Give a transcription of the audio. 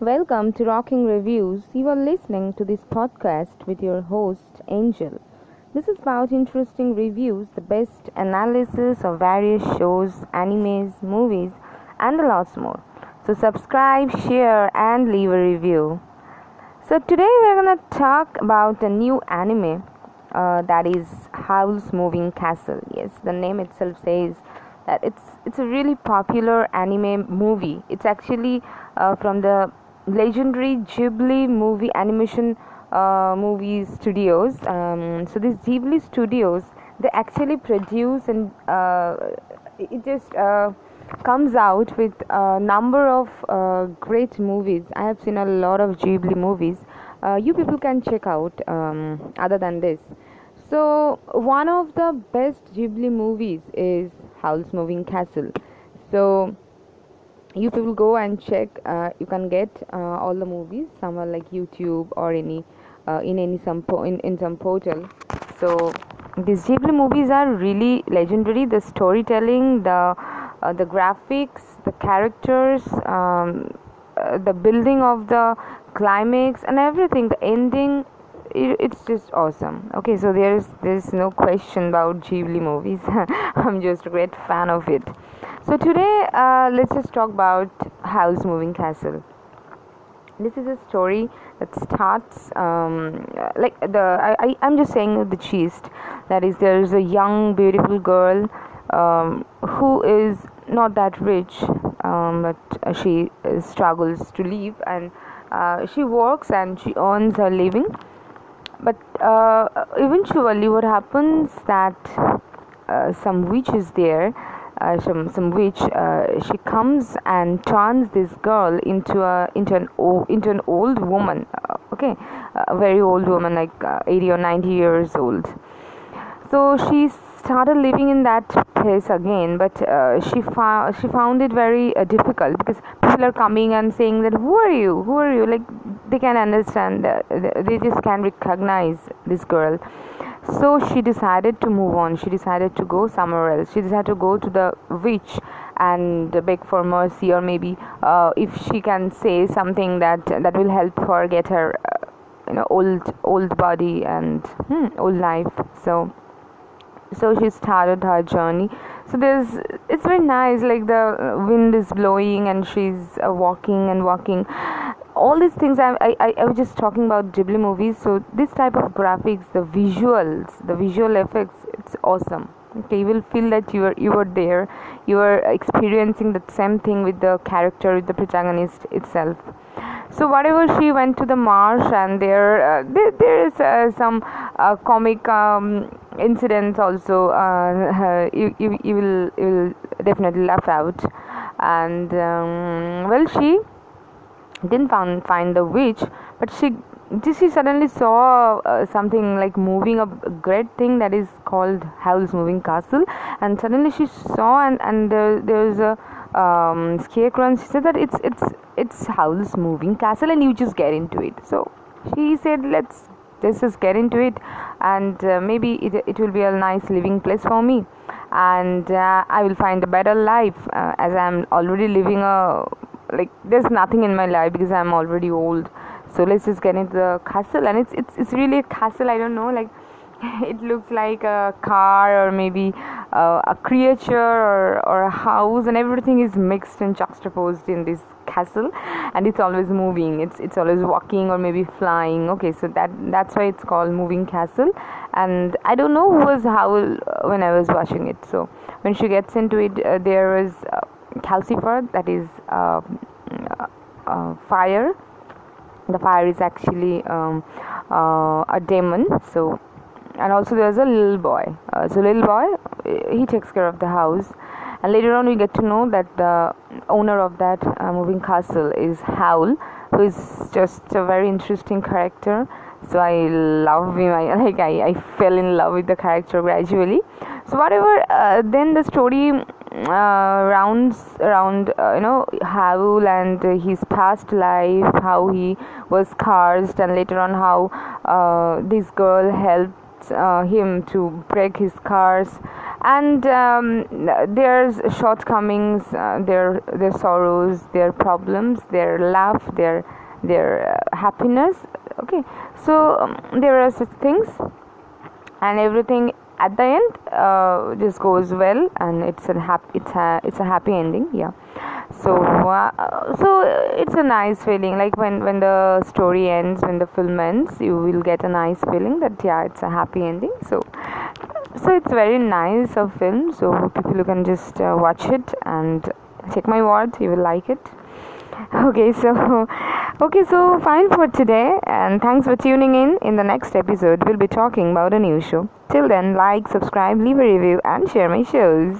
Welcome to Rocking Reviews. You are listening to this podcast with your host, Angel. This is about interesting reviews, the best analysis of various shows, animes, movies, and a lot more. So, subscribe, share, and leave a review. So, today we're gonna talk about a new anime uh, that is Howl's Moving Castle. Yes, the name itself says that it's it's a really popular anime movie. It's actually uh, from the legendary Ghibli movie animation uh, movie studios. Um, so these Ghibli studios, they actually produce and uh, it just uh, comes out with a number of uh, great movies. I have seen a lot of Ghibli movies. Uh, you people can check out um, other than this. So one of the best Ghibli movies is Howl's Moving Castle. So you people go and check uh, you can get uh, all the movies somewhere like youtube or any uh, in any some po- in, in some portal. So these ghibli movies are really legendary. The storytelling the uh, the graphics the characters um, uh, the building of the climax and everything. The ending it, it's just awesome. Okay so there's there's no question about ghibli movies. I'm just a great fan of it so today, uh, let's just talk about Howl's Moving Castle. This is a story that starts um, like the I, I I'm just saying the gist. That is, there is a young, beautiful girl um, who is not that rich, um, but she struggles to live, and uh, she works and she earns her living. But uh, eventually, what happens that uh, some witch is there uh, some some witch uh, she comes and turns this girl into a into an into an old woman uh, okay? A very old woman like uh, 80 or 90 years old. So she started living in that place again but uh, she found she found it very difficult because people are coming and saying that who are you? Who are you? Like they can understand they just can't recognize this girl so she decided to move on. She decided to go somewhere else. She decided to go to the witch and beg for mercy or maybe uh, if she can say something that that will help her get her uh, you know old old body and hmm, old life. So so she started her journey. So there's it's very nice. Like the wind is blowing and she's uh, walking and walking all these things I, I, I was just talking about ghibli movies. So this type of graphics the visuals the visual effects it's awesome. Okay you will feel that you are you were there. You are experiencing the same thing with the character with the protagonist itself. So whatever she went to the marsh and there uh, there, there is uh, some uh, comic um, incidents also uh, you, you, you will you will definitely laugh out. And um, well she didn't find, find the witch but she she suddenly saw uh, something like moving a great thing that is called Howl's Moving Castle and suddenly she saw and and there, there's a um, scarecrow and she said that it's it's it's Howl's Moving Castle and you just get into it. So she said let's let's just get into it and uh, maybe it, it will be a nice living place for me. And uh, I will find a better life uh, as I'm already living a like there's nothing in my life because I'm already old. So let's just get into the castle. And it's it's, it's really a castle I don't know. Like it looks like a car or maybe uh, a creature or, or a house. And everything is mixed and juxtaposed in this castle. And it's always moving. It's it's always walking or maybe flying. Okay so that that's why it's called moving castle. And i don't know who was howl when i was watching it. So when she gets into it uh, there is uh, calcifer that is um, uh, uh, fire. The fire is actually um, uh, a demon so and also there's a little boy. So little boy he takes care of the house. And later on we get to know that the owner of that uh, moving castle is howl who is just a very interesting character. So i love him. I like i, I fell in love with the character gradually. So whatever uh, then the story uh, rounds around uh, you know Howl and his past life how he was cursed and later on how uh, this girl helped uh, him to break his cars and um, there's shortcomings uh, their their sorrows their problems their love their their happiness. Okay so um, there are such things. And everything at the end uh, just goes well and it's a happy it's a it's a happy ending yeah. So uh, so it's a nice feeling like when when the story ends when the film ends you will get a nice feeling that yeah it's a happy ending. So so it's very nice of film so people you can just uh, watch it and take my word you will like it. Okay so okay so fine for today and thanks for tuning in. In the next episode we'll be talking about a new show. Till then like subscribe leave a review and share my shows